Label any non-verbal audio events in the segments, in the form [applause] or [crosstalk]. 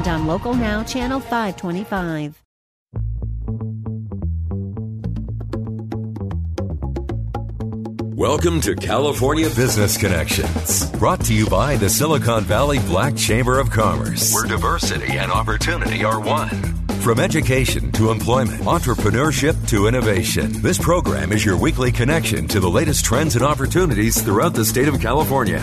and on Local Now, Channel 525. Welcome to California Business Connections, brought to you by the Silicon Valley Black Chamber of Commerce, where diversity and opportunity are one. From education to employment, entrepreneurship to innovation, this program is your weekly connection to the latest trends and opportunities throughout the state of California.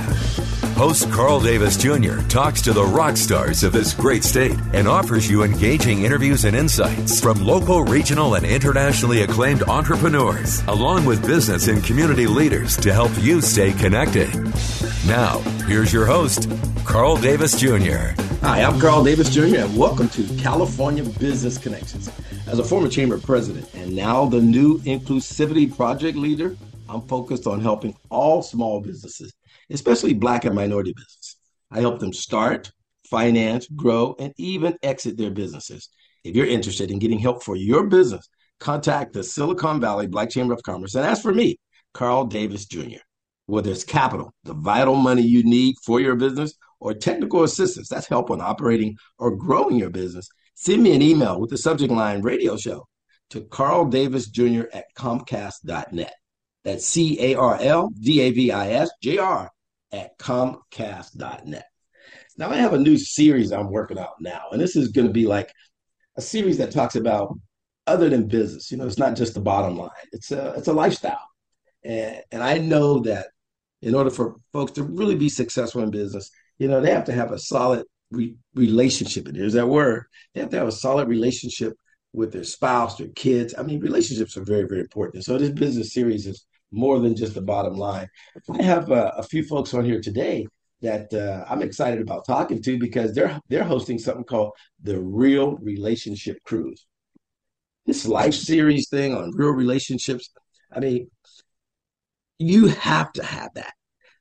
Host Carl Davis Jr. talks to the rock stars of this great state and offers you engaging interviews and insights from local, regional, and internationally acclaimed entrepreneurs, along with business and community leaders to help you stay connected. Now, here's your host, Carl Davis Jr. Hi, I'm Carl Davis Jr., and welcome to California Business Connections. As a former chamber president and now the new inclusivity project leader, I'm focused on helping all small businesses especially Black and minority business. I help them start, finance, grow, and even exit their businesses. If you're interested in getting help for your business, contact the Silicon Valley Black Chamber of Commerce and ask for me, Carl Davis Jr. Whether it's capital, the vital money you need for your business, or technical assistance, that's help on operating or growing your business, send me an email with the subject line radio show to Carl Davis Jr. at Comcast.net. That's C A R L D A V I S J R at comcast.net. Now, I have a new series I'm working out now, and this is going to be like a series that talks about other than business. You know, it's not just the bottom line; it's a it's a lifestyle, and and I know that in order for folks to really be successful in business, you know, they have to have a solid re- relationship. And there's that word. They have to have a solid relationship with their spouse, their kids. I mean, relationships are very, very important. So this business series is more than just the bottom line. I have uh, a few folks on here today that uh, I'm excited about talking to because they're they're hosting something called the Real Relationship Cruise. This life series thing on real relationships. I mean, you have to have that.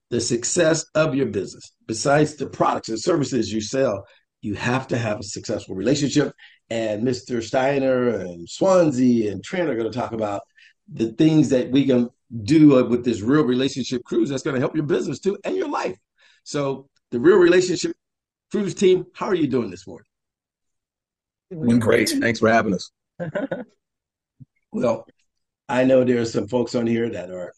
The success of your business, besides the products and services you sell, you have to have a successful relationship. And Mr. Steiner and Swansea and Trent are going to talk about the things that we can do with this real relationship cruise that's going to help your business too and your life. So the real relationship cruise team, how are you doing this morning? Doing great. Thanks for having us. [laughs] well, I know there are some folks on here that are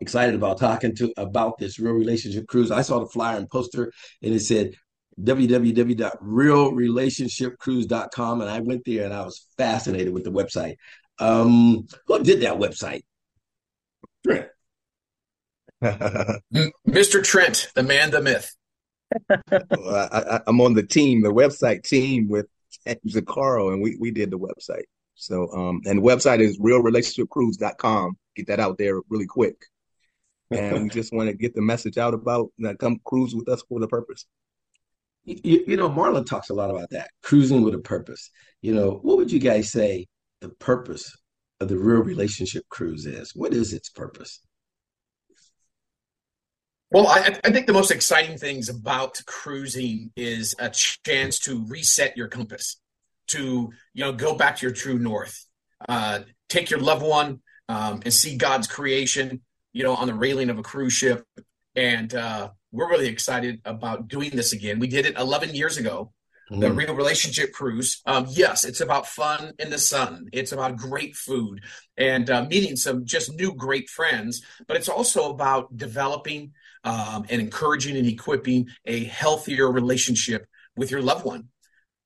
excited about talking to about this real relationship cruise. I saw the flyer and poster and it said www.realrelationshipcruise.com and I went there and I was fascinated with the website. Um, who did that website? Trent. [laughs] Mr. Trent, the man, the myth. well, I, am on the team, the website team with James and Carl, and we, we did the website. So, um, and the website is realrelationshipcruise.com. Get that out there really quick. And we just want to get the message out about that come cruise with us for the purpose. You, you know, Marlon talks a lot about that cruising with a purpose. You know, what would you guys say the purpose of the real relationship cruise is? What is its purpose? Well, I, I, think the most exciting things about cruising is a chance to reset your compass, to you know go back to your true north, uh, take your loved one um, and see God's creation, you know, on the railing of a cruise ship, and uh, we're really excited about doing this again. We did it 11 years ago, Mm-hmm. The real relationship cruise. Um, yes, it's about fun in the sun. It's about great food and uh, meeting some just new great friends. But it's also about developing um, and encouraging and equipping a healthier relationship with your loved one.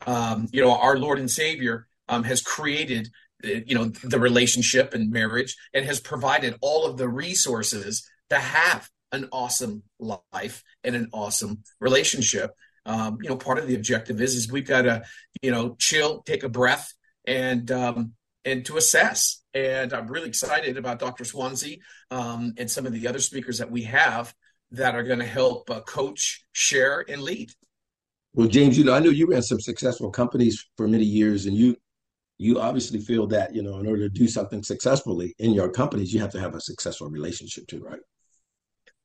Um, you know, our Lord and Savior um, has created uh, you know the relationship and marriage and has provided all of the resources to have an awesome life and an awesome relationship um, you know, part of the objective is is we've got to, you know, chill, take a breath, and um, and to assess. And I'm really excited about Dr. Swansea um, and some of the other speakers that we have that are going to help uh, coach, share, and lead. Well, James, you know, I know you ran some successful companies for many years, and you you obviously feel that you know in order to do something successfully in your companies, you have to have a successful relationship too, right?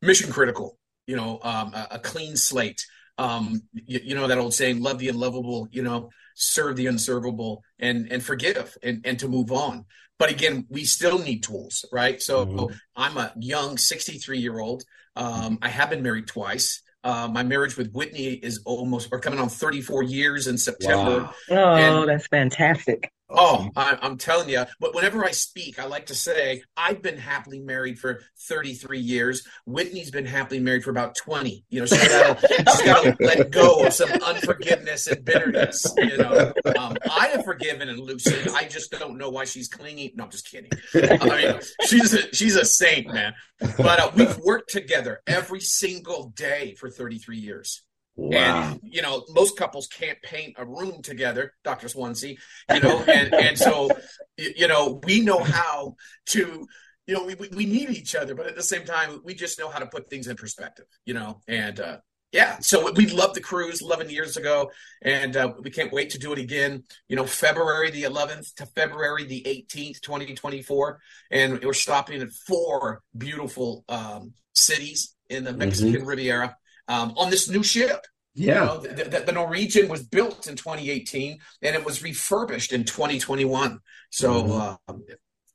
Mission critical. You know, um, a, a, clean slate. Um, you, you, know that old saying, "Love the unlovable." You know, serve the unservable, and and forgive, and and to move on. But again, we still need tools, right? So mm-hmm. I'm a young 63 year old. Um, I have been married twice. Uh, my marriage with Whitney is almost or coming on 34 years in September. Wow. Oh, and, that's fantastic. Oh, I, am telling you. But whenever I speak, I like to say I've been happily married for 33 years. Whitney's been happily married for about 20. You know, [laughs] she's got to let go of some unforgiveness and bitterness. You know, um, I have forgiven and loosened. I just don't know why she's clinging. No, I'm just kidding. I mean, she's a, she's a saint, man. But uh, we've worked together every single day for 33 years. Wow. And you know, most couples can't paint a room together, Dr. Swansea, you know, and, and so you know, we know how to you know, we, we need each other, but at the same time, we just know how to put things in perspective, you know, and uh, yeah, so we loved the cruise 11 years ago, and uh, we can't wait to do it again. You know, February the 11th to February the 18th, 2024, and we're stopping at four beautiful um, cities in the Mexican mm-hmm. Riviera um, on this new ship. Yeah. You know, the, the, the, Norwegian was built in 2018 and it was refurbished in 2021. So mm-hmm. uh,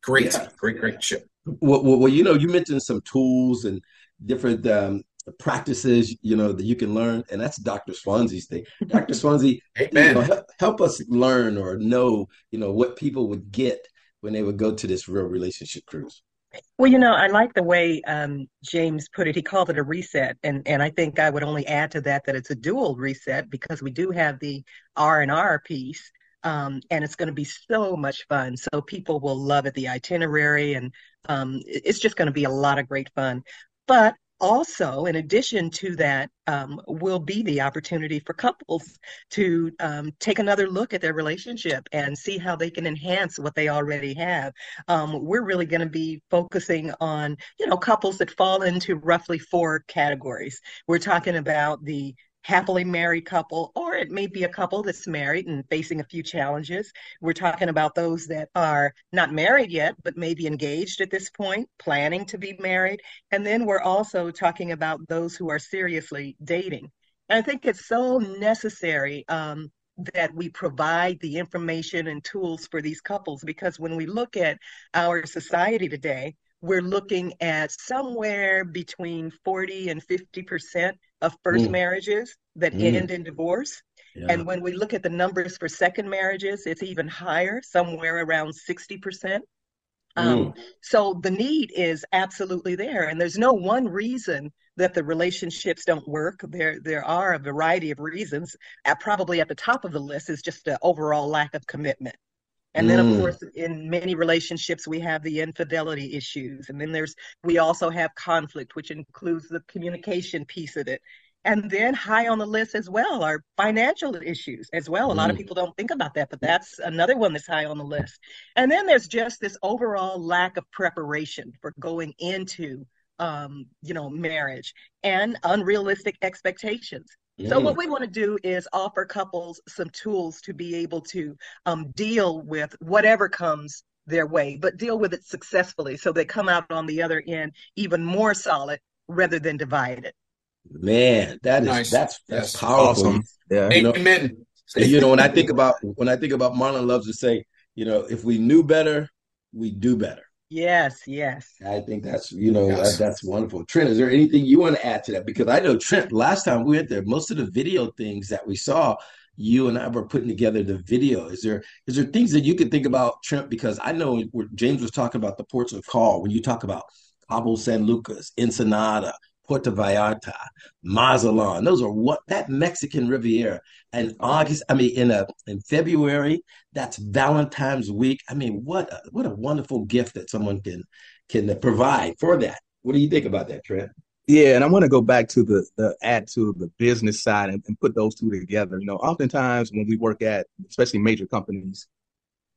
great, yeah. great, great ship. Well, well, well, you know, you mentioned some tools and different um, practices, you know, that you can learn, and that's Dr. Swansea's thing. Dr. Swansea, [laughs] you know, help, help us learn or know, you know, what people would get when they would go to this real relationship cruise. Well, you know, I like the way um, James put it. He called it a reset, and and I think I would only add to that that it's a dual reset because we do have the R and R piece, um, and it's going to be so much fun. So people will love it. The itinerary, and um, it's just going to be a lot of great fun. But also, in addition to that, um, will be the opportunity for couples to um, take another look at their relationship and see how they can enhance what they already have. Um, we're really going to be focusing on, you know, couples that fall into roughly four categories. We're talking about the happily married couple, or it may be a couple that's married and facing a few challenges. We're talking about those that are not married yet, but maybe engaged at this point, planning to be married. And then we're also talking about those who are seriously dating. And I think it's so necessary um, that we provide the information and tools for these couples because when we look at our society today, we're looking at somewhere between 40 and 50% of first mm. marriages that mm. end in divorce. Yeah. And when we look at the numbers for second marriages, it's even higher, somewhere around 60%. Um, mm. So the need is absolutely there. And there's no one reason that the relationships don't work. There, there are a variety of reasons. At, probably at the top of the list is just the overall lack of commitment. And then, of mm. course, in many relationships, we have the infidelity issues. And then there's, we also have conflict, which includes the communication piece of it. And then high on the list as well are financial issues as well. A lot of mm. people don't think about that, but that's another one that's high on the list. And then there's just this overall lack of preparation for going into um, you know, marriage and unrealistic expectations. So what we want to do is offer couples some tools to be able to um, deal with whatever comes their way, but deal with it successfully so they come out on the other end even more solid rather than divided. Man, that is nice. that's that's yes. powerful. Awesome. Yeah. You know, Amen. You know, when I think about when I think about Marlon loves to say, you know, if we knew better, we do better. Yes, yes. I think that's you know yes. that, that's wonderful. Trent, is there anything you want to add to that? Because I know Trent, last time we went there, most of the video things that we saw, you and I were putting together the video. Is there is there things that you can think about, Trent? Because I know James was talking about the ports of call when you talk about Cabo San Lucas, Ensenada, Puerto Vallarta, Mazatlan. Those are what that Mexican Riviera. And August, I mean, in a in February, that's Valentine's week. I mean, what a, what a wonderful gift that someone can can provide for that. What do you think about that, Trent? Yeah, and I want to go back to the the add to the business side and, and put those two together. You know, oftentimes when we work at especially major companies,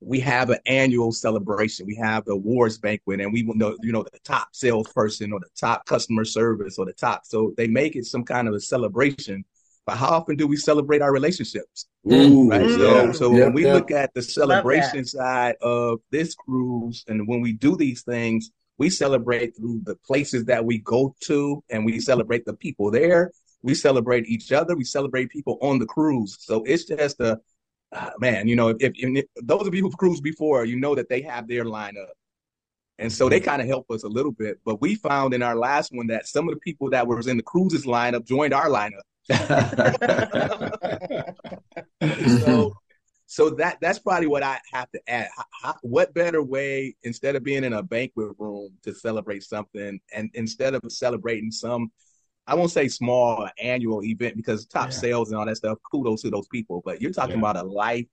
we have an annual celebration. We have the awards banquet, and we will know, you know, the top salesperson or the top customer service or the top. So they make it some kind of a celebration. but how often do we celebrate our relationships? Ooh, right. yeah. So, so Yep, when we yep. look at the celebration side of this cruise, and when we do these things, we celebrate through the places that we go to, and we celebrate the people there. We celebrate each other. We celebrate people on the cruise. So it's just a Ah, man. You know, if, if, if those of you who've cruised before, you know that they have their lineup. And so they mm-hmm. kind of help us a little bit. But we found in our last one that some of the people that was in the cruises lineup joined our lineup. [laughs] so so that that's probably what I have to add. How, how, what better way instead of being in a banquet room to celebrate something, and instead of celebrating some, I won't say small annual event because top Yeah. sales and all that stuff. Kudos to those people, but you're talking Yeah. about a life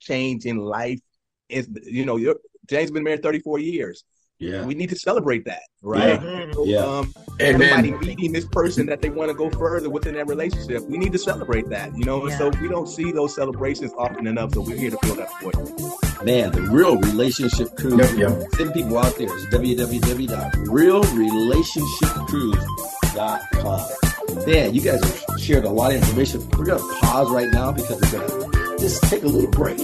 changing life. Is you know, you're, James been married 34 years. Yeah. We need to celebrate that, right? Mhm. So, Yeah. Um, Amen. everybody meeting this person that they want to go further within that relationship. We need to celebrate that, you know. And so we don't see those celebrations often enough. So we're here to fill that void. Man, the real relationship cruise. Yep, yep. Send people out there. It's www.realrelationshipcruise.com. Man, you guys have shared a lot of information. We're going to pause right now because we're going to just take a little break.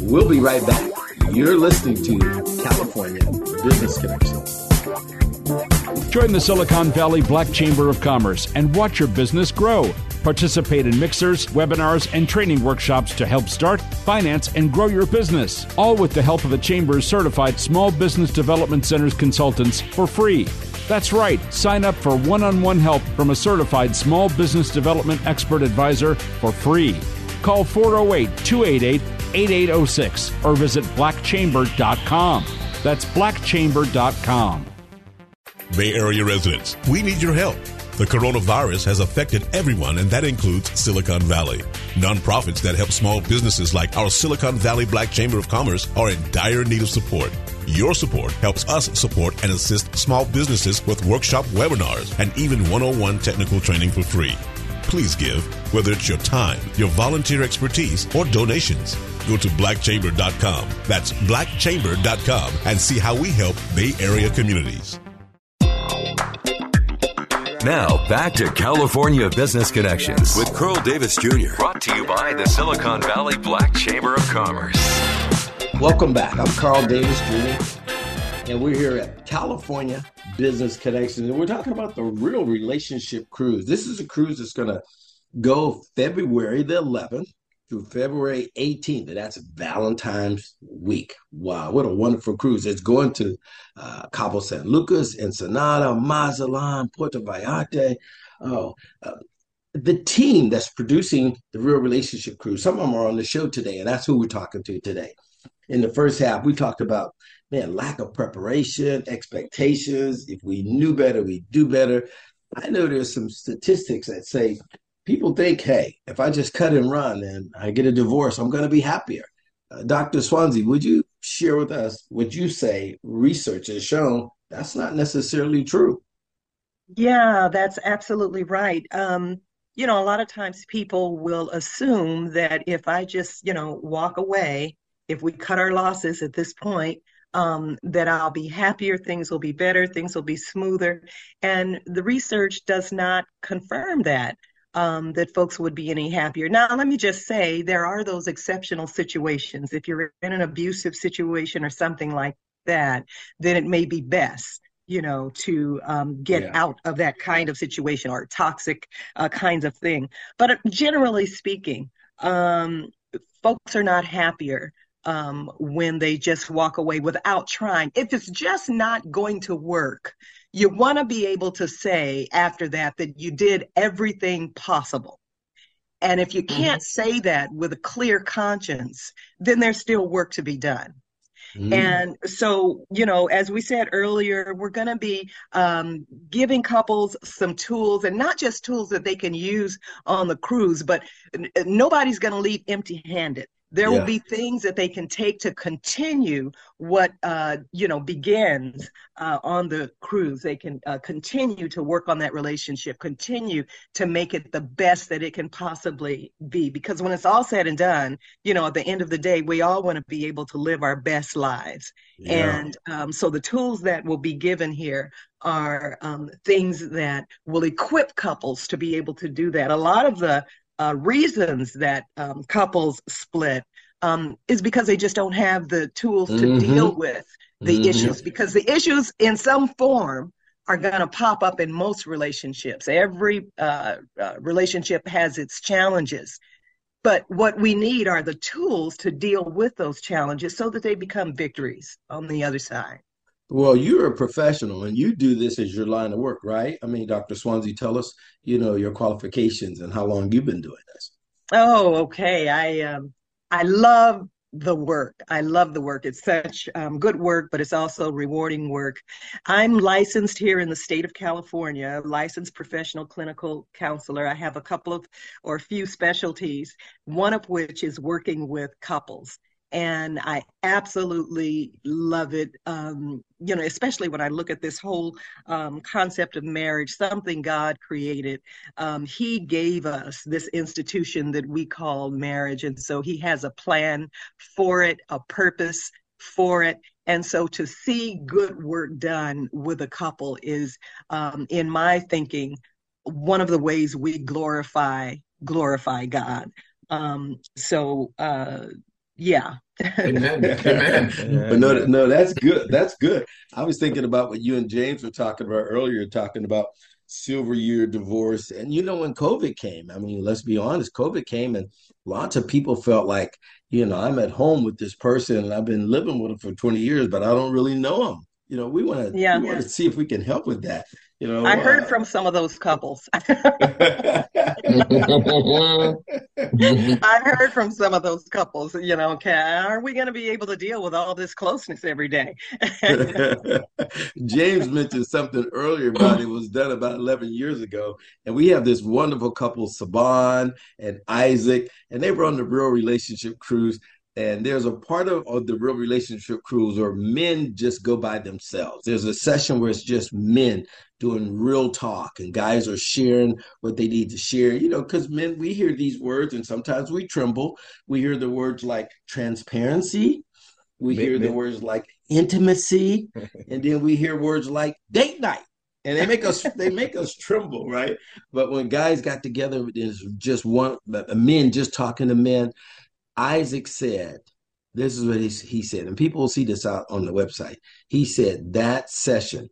We'll be right back. You're listening to California Business Connection. Join the Silicon Valley Black Chamber of Commerce and watch your business grow. Participate in mixers, webinars, and training workshops to help start, finance, and grow your business. All with the help of the Chamber's certified Small Business Development Center's consultants for free. That's right, sign up for one on one help from a certified small business development expert advisor for free. Call 408 288 8806 or visit blackchamber.com. That's blackchamber.com. Bay Area residents, we need your help. The coronavirus has affected everyone, and that includes Silicon Valley. Nonprofits that help small businesses like our Silicon Valley Black Chamber of Commerce are in dire need of support. Your support helps us support and assist small businesses with workshop webinars and even 101 technical training for free. Please give, whether it's your time, your volunteer expertise, or donations. Go to blackchamber.com. That's blackchamber.com and see how we help Bay Area communities. Now, back to California Business Connections with Carl Davis Jr. Brought to you by the Silicon Valley Black Chamber of Commerce. Welcome back. I'm Carl Davis Jr. And we're here at California Business Connections. And we're talking about the real relationship cruise. This is a cruise that's going to go February the 11th through February 18th. And that's Valentine's week. Wow, what a wonderful cruise. It's going to uh, Cabo San Lucas, Ensenada, Mazatlan, Puerto Vallarta. Oh, uh, the team that's producing the real relationship cruise, some of them are on the show today, and that's who we're talking to today in the first half, we talked about man, lack of preparation, expectations. If we knew better, we'd do better. I know there's some statistics that say people think, hey, if I just cut and run and I get a divorce, I'm going to be happier. Uh, Dr. Swansea, would you share with us what you say research has shown that's not necessarily true? Yeah, that's absolutely right. Um, you know, a lot of times people will assume that if I just, you know, walk away, if we cut our losses at this point, um, that I'll be happier, things will be better, things will be smoother. And the research does not confirm that, um, that folks would be any happier. Now, let me just say there are those exceptional situations. If you're in an abusive situation or something like that, then it may be best you know, to um, get Yeah. out of that kind of situation or toxic uh, kinds of thing. But uh, generally speaking, um, folks are not happier um, when they just walk away without trying. If it's just not going to work, you want to be able to say after that that you did everything possible. And if you can't say that with a clear conscience, then there's still work to be done. Mm. And so, you know, as we said earlier, we're going to be um, giving couples some tools and not just tools that they can use on the cruise, but n- nobody's going to leave empty handed. There yeah. will be things that they can take to continue what uh, you know begins uh, on the cruise. They can uh, continue to work on that relationship, continue to make it the best that it can possibly be. Because when it's all said and done, you know, at the end of the day, we all want to be able to live our best lives. Yeah. And um, so the tools that will be given here are um, things that will equip couples to be able to do that. A lot of the uh, reasons that um, couples split um, is because they just don't have the tools to mm-hmm. deal with the mm-hmm. issues because the issues in some form are going to pop up in most relationships every uh, uh, relationship has its challenges but what we need are the tools to deal with those challenges so that they become victories on the other side well, you're a professional and you do this as your line of work, right? I mean, Dr. Swansea, tell us, you know, your qualifications and how long you've been doing this. Oh, okay. I um, I love the work. I love the work. It's such um, good work, but it's also rewarding work. I'm licensed here in the state of California, licensed professional clinical counselor. I have a couple of or a few specialties, one of which is working with couples and I absolutely love it. Um, you know, especially when I look at this whole um, concept of marriage, something God created. Um, he gave us this institution that we call marriage, and so He has a plan for it, a purpose for it. And so to see good work done with a couple is, um, in my thinking, one of the ways we glorify glorify God. Um, so uh, yeah. Amen. [laughs] Amen. but no, no, that's good. That's good. I was thinking about what you and James were talking about earlier, talking about silver year divorce. And you know, when COVID came, I mean, let's be honest, COVID came and lots of people felt like, you know, I'm at home with this person and I've been living with them for 20 years, but I don't really know them. You know, we want to yeah. we want to see if we can help with that. You know, I heard uh, from some of those couples. [laughs] [laughs] I heard from some of those couples. You know, okay, are we going to be able to deal with all this closeness every day? [laughs] James mentioned something earlier about it was done about 11 years ago, and we have this wonderful couple, Saban and Isaac, and they were on the Real Relationship Cruise and there's a part of, of, the real relationship cruise where men just go by themselves. There's a session where it's just men doing real talk and guys are sharing what they need to share you know because men we hear these words and sometimes we tremble. We hear the words like transparency. We hear the words like intimacy. [laughs] And then we hear words like date night. And they make us they make us tremble right? But when guys got together there's just one men just talking to men isaac said this is what he, he said and people will see this out on the website. He said that session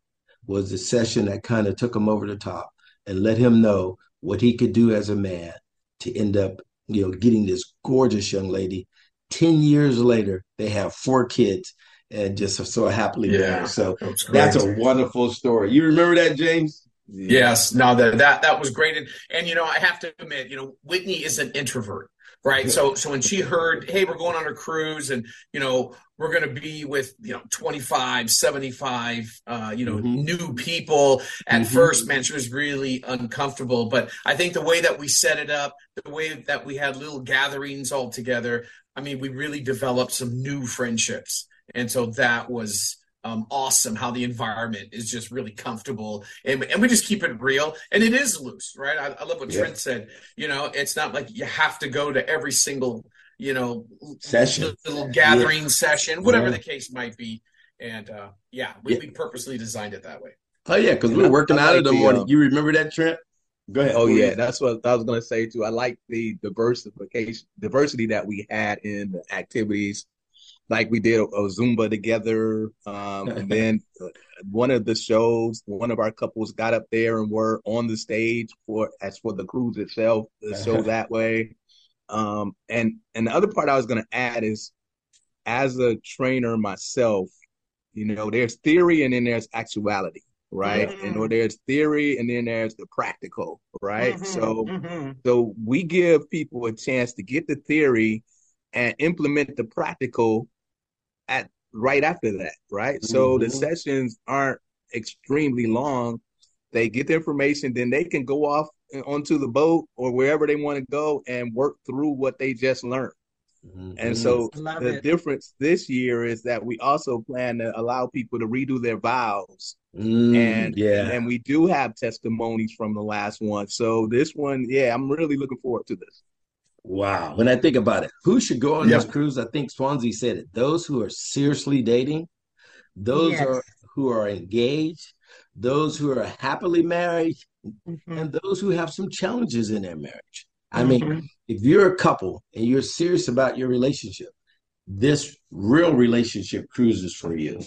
was the session that kind of took him over the top and let him know what he could do as a man to end up, you know, getting this gorgeous young lady. 10 years later, they have four kids and just so happily yeah, married. So that's, that's a wonderful story. You remember that, James? Yes. No, that that that was great. And and you know, I have to admit, you know, Whitney is an introvert right? So so when she heard, hey, we're going on a cruise and you know we're going to be with you know 25 75 uh, you know mm-hmm. new people at mm-hmm. first man she was really uncomfortable but i think the way that we set it up the way that we had little gatherings all together i mean we really developed some new friendships and so that was um, awesome how the environment is just really comfortable. And, and we just keep it real. And it is loose right? I, I love what yeah. trent said. You know it's not like you have to go to every single you know session. little gathering yeah. session whatever yeah. the case might be. And uh, yeah we, we, purposely designed it that way. Oh yeah because we are working out like in the, the morning. um, you remember that trent? Go ahead. Oh yeah, that's what I was going to say too. I like the diversification, diversity that we had in the activities like we did a, a Zumba together. Um, and then uh, one of the shows, one of our couples got up there and were on the stage for as for the cruise itself, the [laughs] show that way. Um, and and the other part I was going to add is, as a trainer myself, you know, there's theory and then there's actuality, right? Mm-hmm. And there's theory and then there's the practical, right? Mm-hmm. So mm-hmm. so we give people a chance to get the theory and implement the practical at right after that, right? Mm-hmm. So the mm-hmm. sessions aren't extremely long. They get the information, then they can go off onto the boat or wherever they want to go and work through what they just learned. Mm-hmm. And so the it. difference this year is that we also plan to allow people to redo their vows. Mm, and yeah, and we do have testimonies from the last one. So this one, yeah, I'm really looking forward to this. Wow. When I think about it, who should go on this cruise? I think Swansea said it. Those who are seriously dating, those yes. are who are engaged, those who are happily married, mm-hmm. and those who have some challenges in their marriage. I mean, mm-hmm. if you're a couple and you're serious about your relationship, this real relationship cruise is for you.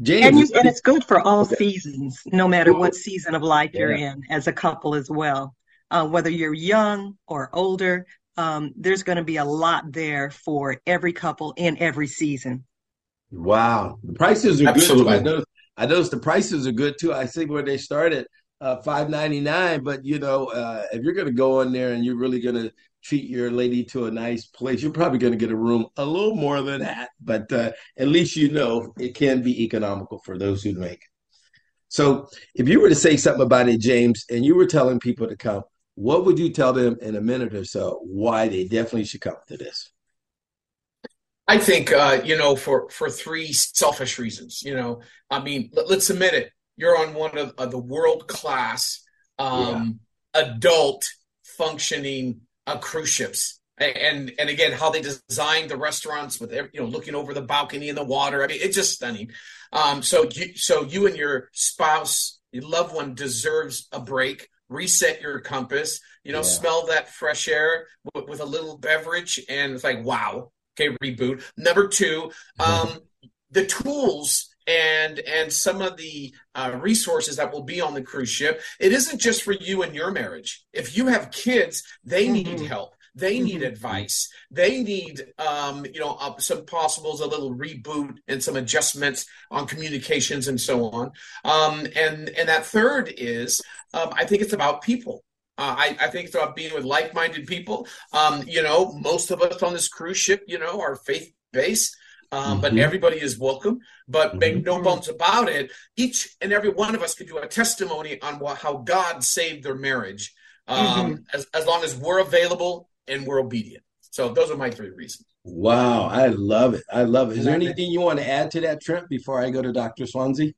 James, and, you, and it's good for all okay. seasons, no matter what season of life yeah. you're in as a couple as well. Uh, whether you're young or older, um, there's going to be a lot there for every couple in every season. Wow, the prices are Absolutely. good. I know. I noticed the prices are good too. I see where they started uh, five ninety nine, but you know, uh, if you're going to go in there and you're really going to treat your lady to a nice place, you're probably going to get a room a little more than that. But uh, at least you know it can be economical for those who make it. So, if you were to say something about it, James, and you were telling people to come, what would you tell them in a minute or so why they definitely should come to this? I think uh, you know for for three selfish reasons. You know, I mean, let, us admit it. You're on one of, of the world class um, yeah. adult functioning uh, cruise ships, and and again how they designed the restaurants with you know looking over the balcony and the water. I mean, it's just stunning. Um, so you so you and your spouse, your loved one deserves a break reset your compass, you know, yeah. smell that fresh air with, with, a little beverage, and it's like, wow, okay, reboot. Number two, um, [laughs] the tools and and some of the uh, resources that will be on the cruise ship. It isn't just for you and your marriage. If you have kids, they mm-hmm. need help. They need mm-hmm. advice. They need, um, you know, uh, some possibles, a little reboot and some adjustments on communications and so on. Um, and and that third is, um, I think it's about people. Uh, I, I, think it's about being with like-minded people. Um, you know, most of us on this cruise ship, you know, are faith-based. Um, mm-hmm. But everybody is welcome. But mm-hmm. make no bones about it. Each and every one of us could do a testimony on what, how God saved their marriage. Um, mm-hmm. as, as long as we're available and we're obedient. So those are my three reasons. Wow, I love it. I love it. Is there anything you want to add to that, Trent, before I go to Dr. Swansea?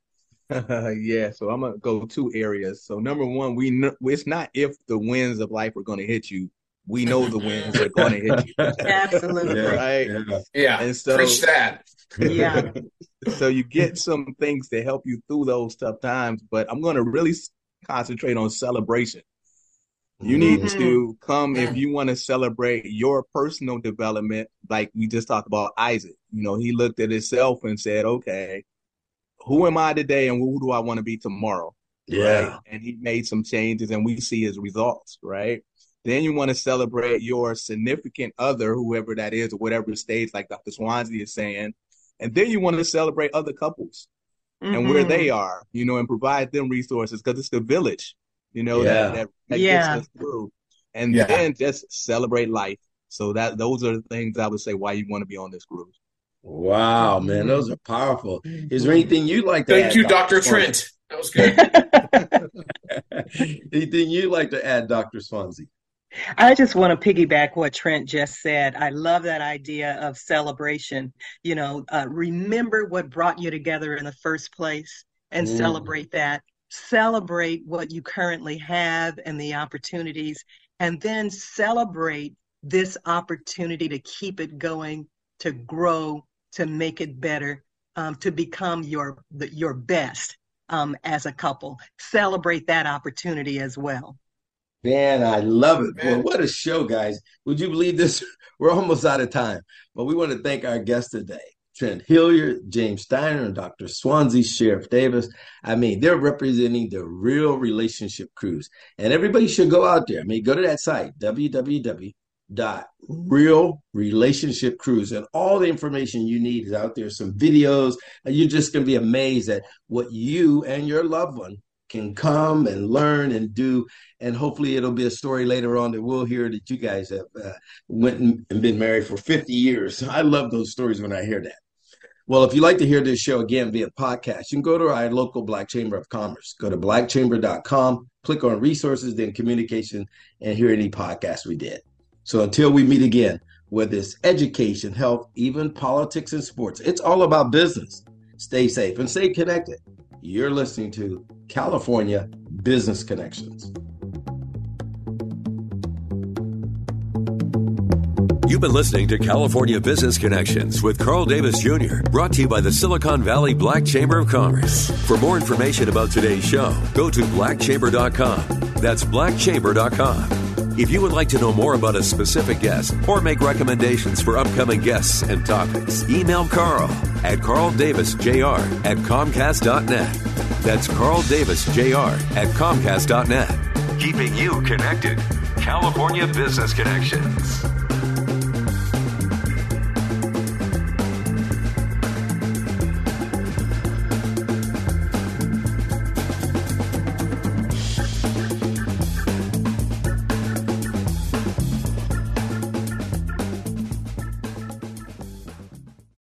[laughs] yeah, so I'm gonna go two areas. So number one, we know it's not if the winds of life are gonna hit you. We know the winds are gonna hit you. [laughs] [laughs] Absolutely. Right. Yeah. yeah. And so preach that. Yeah. so you get some things to help you through those tough times, but I'm gonna really concentrate on celebration. You need mm-hmm. to come if you want to celebrate your personal development, like we just talked about Isaac. You know, he looked at himself and said, okay, who am I today and who do I want to be tomorrow? Yeah. Right? And he made some changes and we see his results, right? Then you want to celebrate your significant other, whoever that is, or whatever stage, like Dr. Swansea is saying. And then you want to celebrate other couples mm-hmm. and where they mm-hmm. are, you know, and provide them resources because it's the village you know, yeah. that, that, that yeah. gets us through. And yeah. then just celebrate life. So that those are the things I would say why you want to be on this cruise. Wow, man, those are powerful. Is there anything you'd like to Thank add, you, Dr. Trent. That was good. [laughs] anything you'd like to add, Dr. Swansea? I just want to piggyback what Trent just said. I love that idea of celebration. You know, uh, remember what brought you together in the first place and mm. celebrate that celebrate what you currently have and the opportunities, and then celebrate this opportunity to keep it going, to grow, to make it better, um, to become your your best um, as a couple. Celebrate that opportunity as well. Man, I love it. Well, what a show, guys. Would you believe this? [laughs] We're almost out of time, but we want to thank our guest today. Trent Hilliard, James Steiner, and Dr. Swansea, Sheriff Davis. I mean, they're representing the real relationship cruise. And everybody should go out there. I mean, go to that site, www.realrelationshipcruise. And all the information you need is out there, some videos. And you're just going to be amazed at what you and your loved one can come and learn and do. And hopefully it'll be a story later on that we'll hear that you guys have uh, went and been married for 50 years. [laughs] I love those stories when I hear that. Well, if you'd like to hear this show again via podcast, you can go to our local Black Chamber of Commerce. Go to blackchamber.com, click on resources, then communication, and hear any podcast we did. So until we meet again, whether it's education, health, even politics and sports, it's all about business. Stay safe and stay connected. You're listening to California Business Connections. You've been listening to California Business Connections with Carl Davis Jr., brought to you by the Silicon Valley Black Chamber of Commerce. For more information about today's show, go to blackchamber.com. That's blackchamber.com. If you would like to know more about a specific guest or make recommendations for upcoming guests and topics, email Carl at carldavisjr at comcast.net. That's carldavisjr at comcast.net. Keeping you connected. California Business Connections.